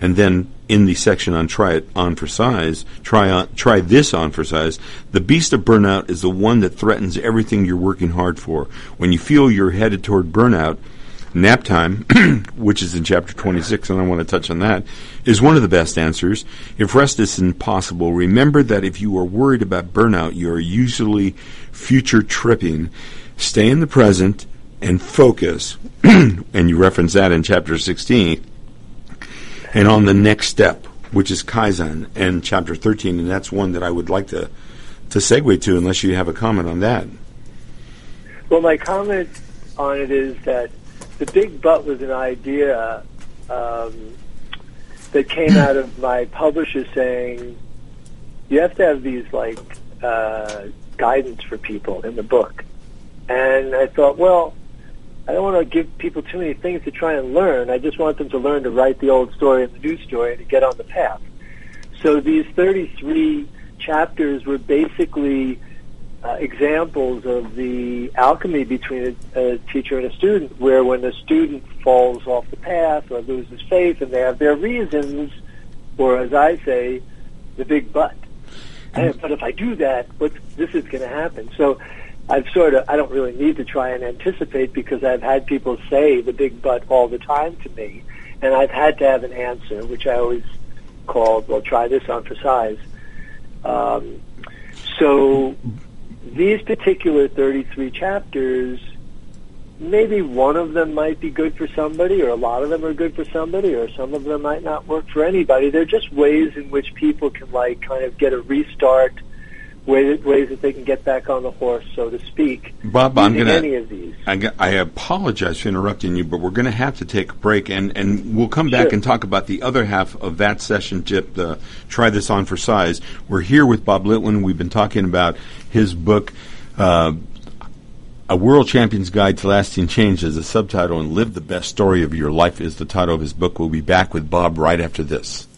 And then in the section on try it on for size, try on, try this on for size. The beast of burnout is the one that threatens everything you're working hard for. When you feel you're headed toward burnout, nap time, which is in chapter 26, and I want to touch on that, is one of the best answers. If rest is impossible, remember that if you are worried about burnout, you are usually future tripping. Stay in the present and focus. and you reference that in chapter 16 and on the next step, which is Kaizen and chapter 13, and that's one that I would like to, to segue to unless you have a comment on that. Well, my comment on it is that the big but was an idea um, that came out of my publisher saying you have to have these like uh, guidance for people in the book. And I thought, well, I don't want to give people too many things to try and learn. I just want them to learn to write the old story and the new story and to get on the path. So these 33 chapters were basically uh, examples of the alchemy between a, a teacher and a student, where when the student falls off the path or loses faith and they have their reasons, or as I say, the big but. But if I do that, what this is going to happen. So I've sort of I don't really need to try and anticipate because I've had people say the big but all the time to me, and I've had to have an answer, which I always called, well, try this on for size. Um, so these particular 33 chapters maybe one of them might be good for somebody, or a lot of them are good for somebody, or some of them might not work for anybody. They're just ways in which people can like kind of get a restart, ways ways that they can get back on the horse, so to speak. Bob, I'm going to. Any of these. I, I apologize for interrupting you, but we're going to have to take a break, and, and we'll come back Sure. and talk about the other half of that session, Chip, the Try This On for Size. We're here with Bob Litwin. We've been talking about his book, uh, A World Champion's Guide to Lasting Change as a subtitle, and Live the Best Story of Your Life is the title of his book. We'll be back with Bob right after this.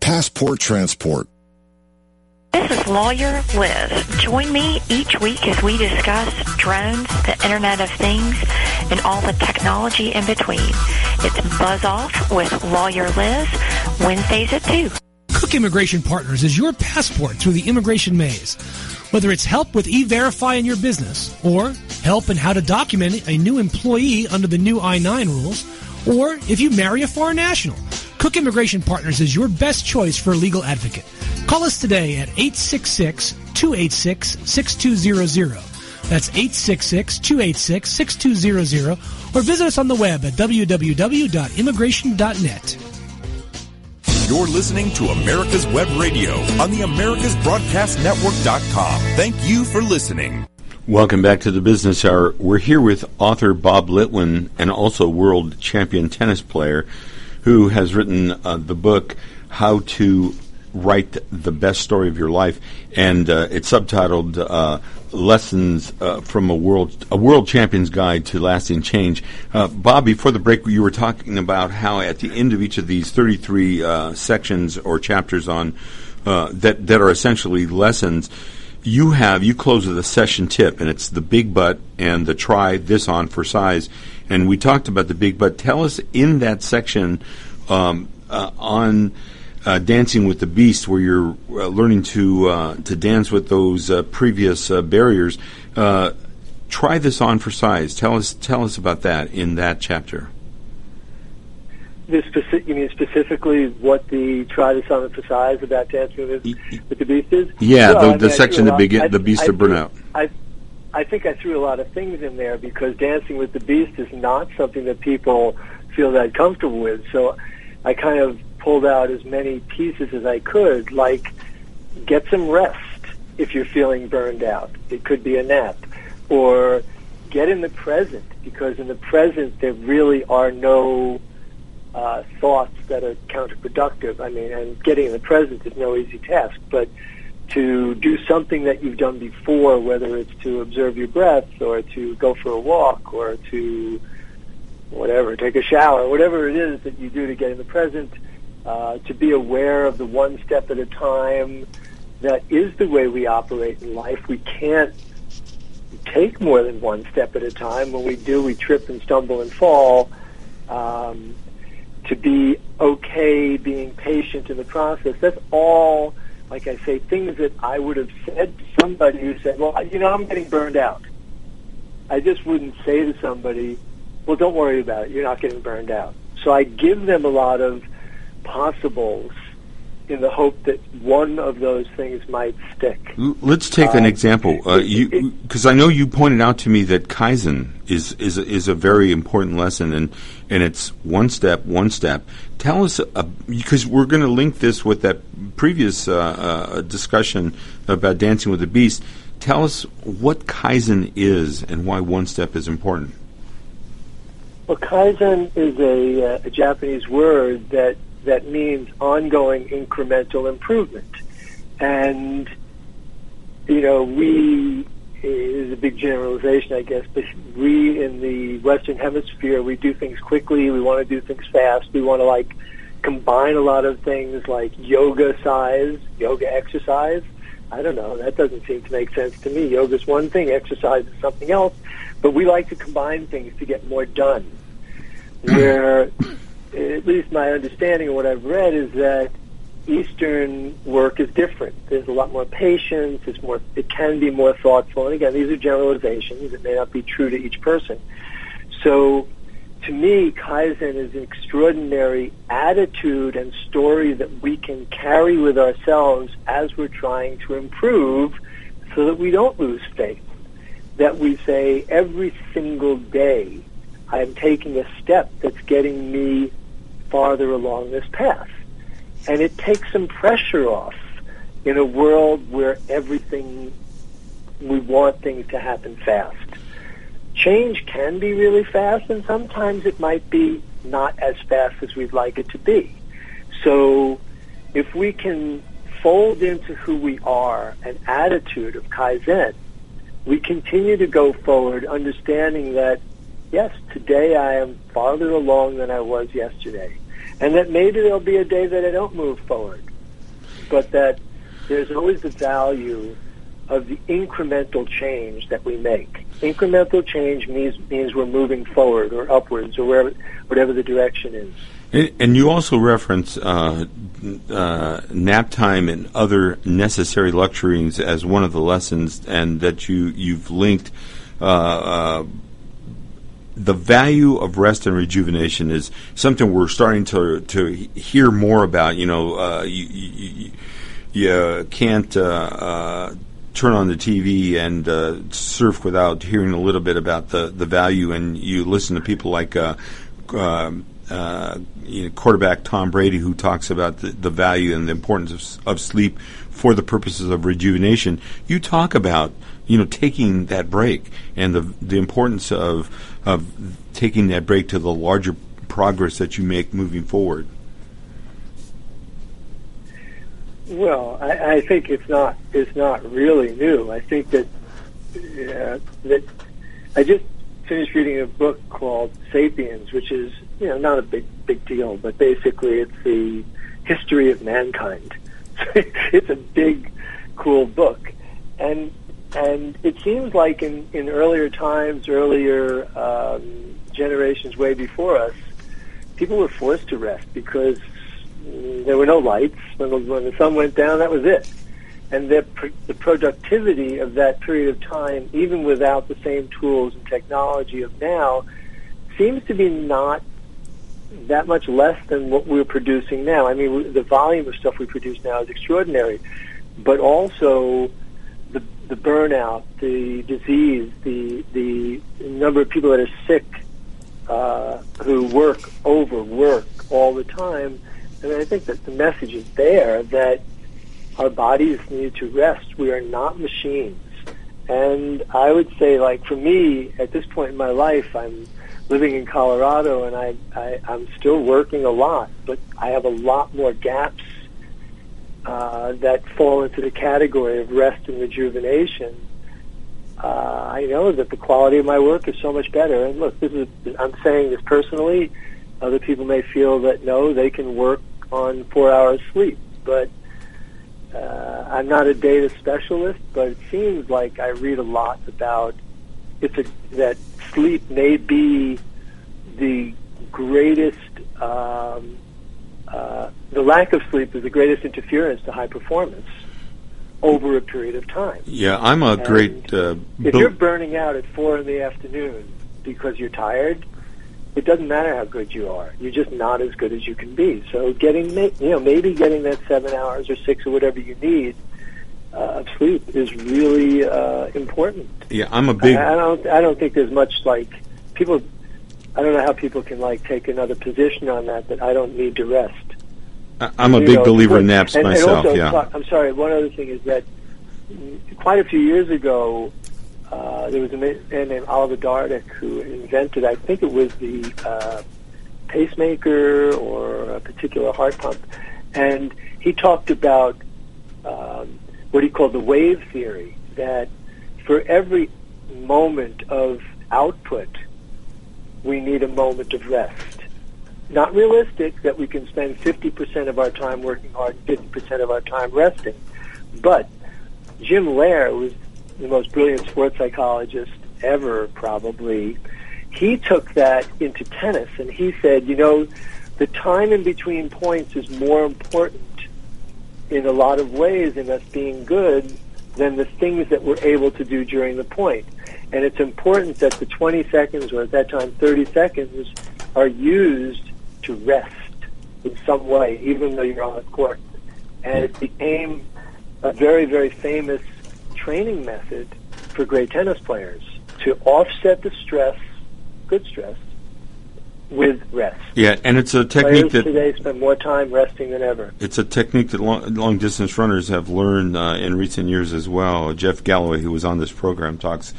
Passport Transport. This is Lawyer Liz. Join me each week as we discuss drones, the Internet of Things, and all the technology in between. It's Buzz Off with Lawyer Liz, Wednesdays at 2. Cook Immigration Partners is your passport through the immigration maze. Whether it's help with e-verify in your business, or help in how to document a new employee under the new I-9 rules, or if you marry a foreign national, Cook Immigration Partners is your best choice for a legal advocate. Call us today at 866-286-6200. That's 866-286-6200, or visit us on the web at www.immigration.net. You're listening to America's Web Radio on the AmericasBroadcastNetwork.com. Thank you for listening. Welcome back to the Business Hour. We're here with author Bob Litwin and also world champion tennis player who has written uh, the book How to Write the Best Story of Your Life, and uh, it's subtitled uh, "Lessons uh, from a World a World Champion's Guide to Lasting Change." Uh, Bob, before the break, you were talking about how at the end of each of these 33 uh, sections or chapters on that that are essentially lessons you have you close with a session tip and it's the big but and the try this on for size and we talked about the big but. tell us in that section um, uh, on uh, dancing with the beast where you're uh, learning to uh, to dance with those uh, previous uh, barriers uh, try this on for size tell us tell us about that in that chapter This speci- you mean specifically what the try this on for size about dancing with, with the beast is? yeah Well, the, I mean, section threw a the lot- big I- the beast I of burnout I, I think I threw a lot of things in there because dancing with the beast is not something that people feel that comfortable with. So I kind of pulled out as many pieces as I could, like get some rest if you're feeling burned out. It could be a nap. Or get in the present because in the present there really are no uh, thoughts that are counterproductive. I mean, and getting in the present is no easy task, but to do something that you've done before, whether it's to observe your breath or to go for a walk or to whatever, take a shower, whatever it is that you do to get in the present, uh, to be aware of the one step at a time. That is the way we operate in life. We can't take more than one step at a time. When we do, we trip and stumble and fall. Um, to be okay, being patient in the process. That's all, like I say, things that I would have said to somebody who said, well, you know, I'm getting burned out. I just wouldn't say to somebody, well, don't worry about it. You're not getting burned out. So I give them a lot of possibles in the hope that one of those things might stick. L- Let's take an Um, example. Uh, you, it- because I know you pointed out to me that kaizen is is a- is a very important lesson, and and it's one step, one step. Tell us uh, because we're going to link this with that previous uh, uh, discussion about dancing with the beast. Tell us what kaizen is and why one step is important. Well, kaizen is a, uh, a Japanese word that that means ongoing incremental improvement. and you know we is a big generalization, I guess, but we in the Western Hemisphere, we do things quickly. We want to do things fast. We want to like combine a lot of things like yoga size, yoga exercise. I don't know. That doesn't seem to make sense to me. Yoga's one thing, exercise is something else. But we like to combine things to get more done. Where, at least my understanding of what I've read is that Eastern work is different. There's a lot more patience. It's more. It can be more thoughtful. And again, these are generalizations. It may not be true to each person. So, to me, Kaizen is an extraordinary attitude and story that we can carry with ourselves as we're trying to improve, so that we don't lose faith. That we say every single day, I am taking a step that's getting me farther along this path and it takes some pressure off in a world where everything we want things to happen fast. Change can be really fast, and sometimes it might be not as fast as we'd like it to be. So, if we can fold into who we are an attitude of Kaizen, we continue to go forward understanding that, yes, today I am farther along than I was yesterday and that maybe there'll be a day that I don't move forward, but that there's always the value of the incremental change that we make. Incremental change means means we're moving forward or upwards or wherever, whatever the direction is. And, you also reference uh, uh, nap time and other necessary luxuries as one of the lessons, and that you you've linked. Uh, uh the value of rest and rejuvenation is something we're starting to to hear more about. You know, uh, you, you, you, can't uh, uh, turn on the TV and uh, surf without hearing a little bit about the, the value, and you listen to people like. Uh, um, uh, you know, quarterback Tom Brady, who talks about the, the value and the importance of, of sleep for the purposes of rejuvenation. You talk about you know taking that break and the the importance of of taking that break to the larger progress that you make moving forward? Well, I, I think it's not it's not really new. I think that uh, that I just finished reading a book called *Sapiens*, which is you know not a big big deal, but basically it's the history of mankind. it's a big, cool book, and and it seems like in, in earlier times, earlier um, generations way before us, people were forced to rest because there were no lights. When the, when the sun went down, that was it. And the, the productivity of that period of time, even without the same tools and technology of now, seems to be not that much less than what we're producing now. I mean, the volume of stuff we produce now is extraordinary, but also the burnout, the disease, the the number of people that are sick, uh, who work overwork all the time. And I think that the message is there that our bodies need to rest. We are not machines. And I would say, like for me, at this point in my life, I'm living in Colorado, and I, I I'm still working a lot, but I have a lot more gaps uh, that fall into the category of rest and rejuvenation, uh, I know that the quality of my work is so much better. And look, this is I'm saying this personally. Other people may feel that no, they can work on four hours sleep, but uh, I'm not a data specialist. But it seems like I read a lot about it's a, that sleep may be the greatest um, uh, the lack of sleep is the greatest interference to high performance over a period of time. Yeah, I'm a and great. Uh, if you're burning out at four in the afternoon because you're tired, it doesn't matter how good you are. You're just not as good as you can be. So getting, you know, maybe getting that seven hours or six or whatever you need uh, of sleep is really uh, important. Yeah, I'm a big. I, I don't. I don't think there's much like people I don't know how people can like take another position on that. That I don't need to rest. I'm a you big know, believer in naps and, myself. And also, yeah. I'm sorry. One other thing is that quite a few years ago, uh, there was a man named Oliver Dardick who invented. I think it was the uh, pacemaker or a particular heart pump, and he talked about um, what he called the wave theory, that for every moment of output, we need a moment of rest. Not realistic that we can spend 50% of our time working hard, 50% of our time resting. But Jim Loehr was the most brilliant sports psychologist ever, probably. He took that into tennis and he said, you know, the time in between points is more important in a lot of ways in us being good than the things that we're able to do during the point. And it's important that the 20 seconds, or at that time 30 seconds, are used to rest in some way, even though you're on the court. And it became a very, very famous training method for great tennis players to offset the stress, good stress, with rest. Yeah, and it's a technique Players that today spend more time resting than ever. It's a technique that long, long distance runners have learned uh, in recent years as well. Jeff Galloway, who was on this program, talks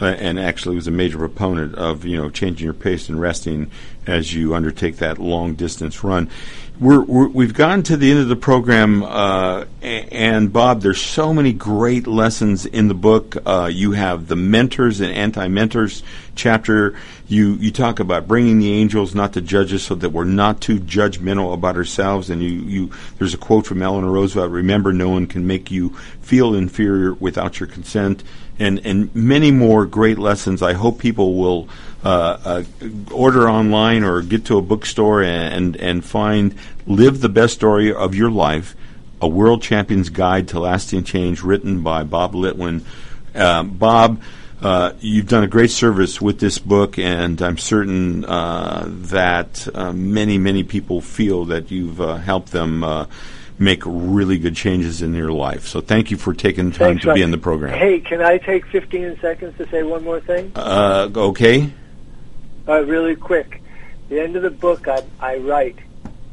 uh, and actually was a major proponent of you know changing your pace and resting as you undertake that long distance run. We're, we've gotten to the end of the program, uh, and Bob, there's so many great lessons in the book. Uh, you have the mentors and anti-mentors chapter. You you talk about bringing the angels, not the judges, so that we're not too judgmental about ourselves. And you, you there's a quote from Eleanor Roosevelt: "Remember, no one can make you feel inferior without your consent." And and many more great lessons. I hope people will uh, uh, order online or get to a bookstore and, and, find Live the Best Story of Your Life, a World Champion's Guide to Lasting Change, written by Bob Litwin. Uh, Bob, uh, you've done a great service with this book, and I'm certain uh, that uh, many, many people feel that you've helped them make really good changes in their life. So thank you for taking the time Thanks, to be in the program. Hey, can I take 15 seconds to say one more thing? Uh, okay. Uh, really quick. The end of the book, I, I write.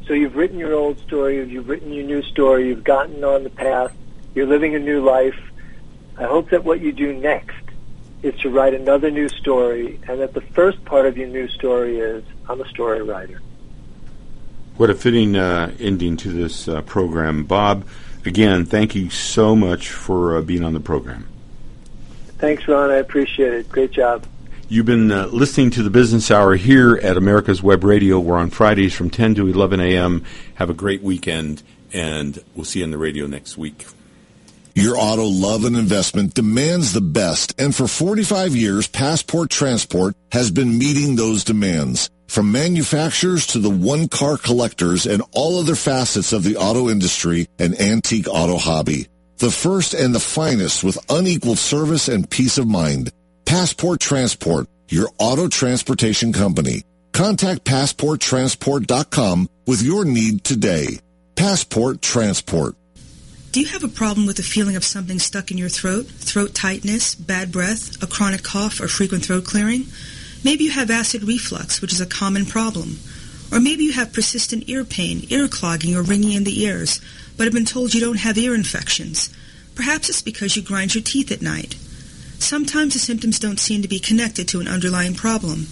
So you've written your old story, you've written your new story, you've gotten on the path, you're living a new life. I hope that what you do next is to write another new story, and that the first part of your new story is I'm a story writer. What a fitting uh, ending to this uh, program. Bob, again, thank you so much for uh, being on the program. Thanks, Ron. I appreciate it. Great job. You've been uh, listening to the Business Hour here at America's Web Radio. We're on Fridays from 10 to 11 a.m. Have a great weekend, and we'll see you on the radio next week. Your auto love and investment demands the best, and for 45 years, Passport Transport has been meeting those demands. From manufacturers to the one-car collectors and all other facets of the auto industry and antique auto hobby. The first and the finest with unequaled service and peace of mind. Passport Transport, your auto transportation company. Contact PassportTransport.com with your need today. Passport Transport. Do you have a problem with the feeling of something stuck in your throat, throat tightness, bad breath, a chronic cough, or frequent throat clearing? Maybe you have acid reflux, which is a common problem. Or maybe you have persistent ear pain, ear clogging, or ringing in the ears, but have been told you don't have ear infections. Perhaps it's because you grind your teeth at night. Sometimes the symptoms don't seem to be connected to an underlying problem.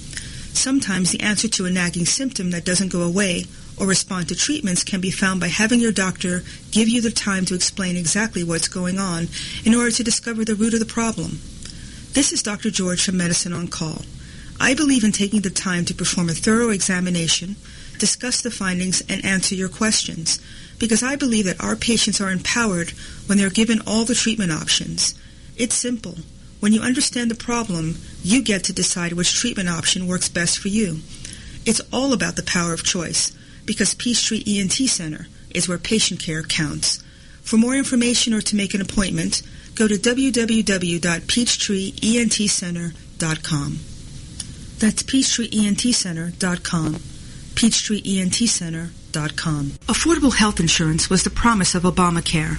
Sometimes the answer to a nagging symptom that doesn't go away or respond to treatments can be found by having your doctor give you the time to explain exactly what's going on in order to discover the root of the problem. This is Dr. George from Medicine on Call. I believe in taking the time to perform a thorough examination, discuss the findings, and answer your questions because I believe that our patients are empowered when they're given all the treatment options. It's simple. When you understand the problem, you get to decide which treatment option works best for you. It's all about the power of choice because Peachtree ENT Center is where patient care counts. For more information or to make an appointment, go to www.peachtreeentcenter.com. That's peachtreeentcenter.com. peachtreeentcenter.com. Affordable health insurance was the promise of Obamacare,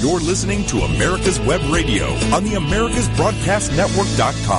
You're listening to America's Web Radio on the AmericasBroadcastNetwork.com.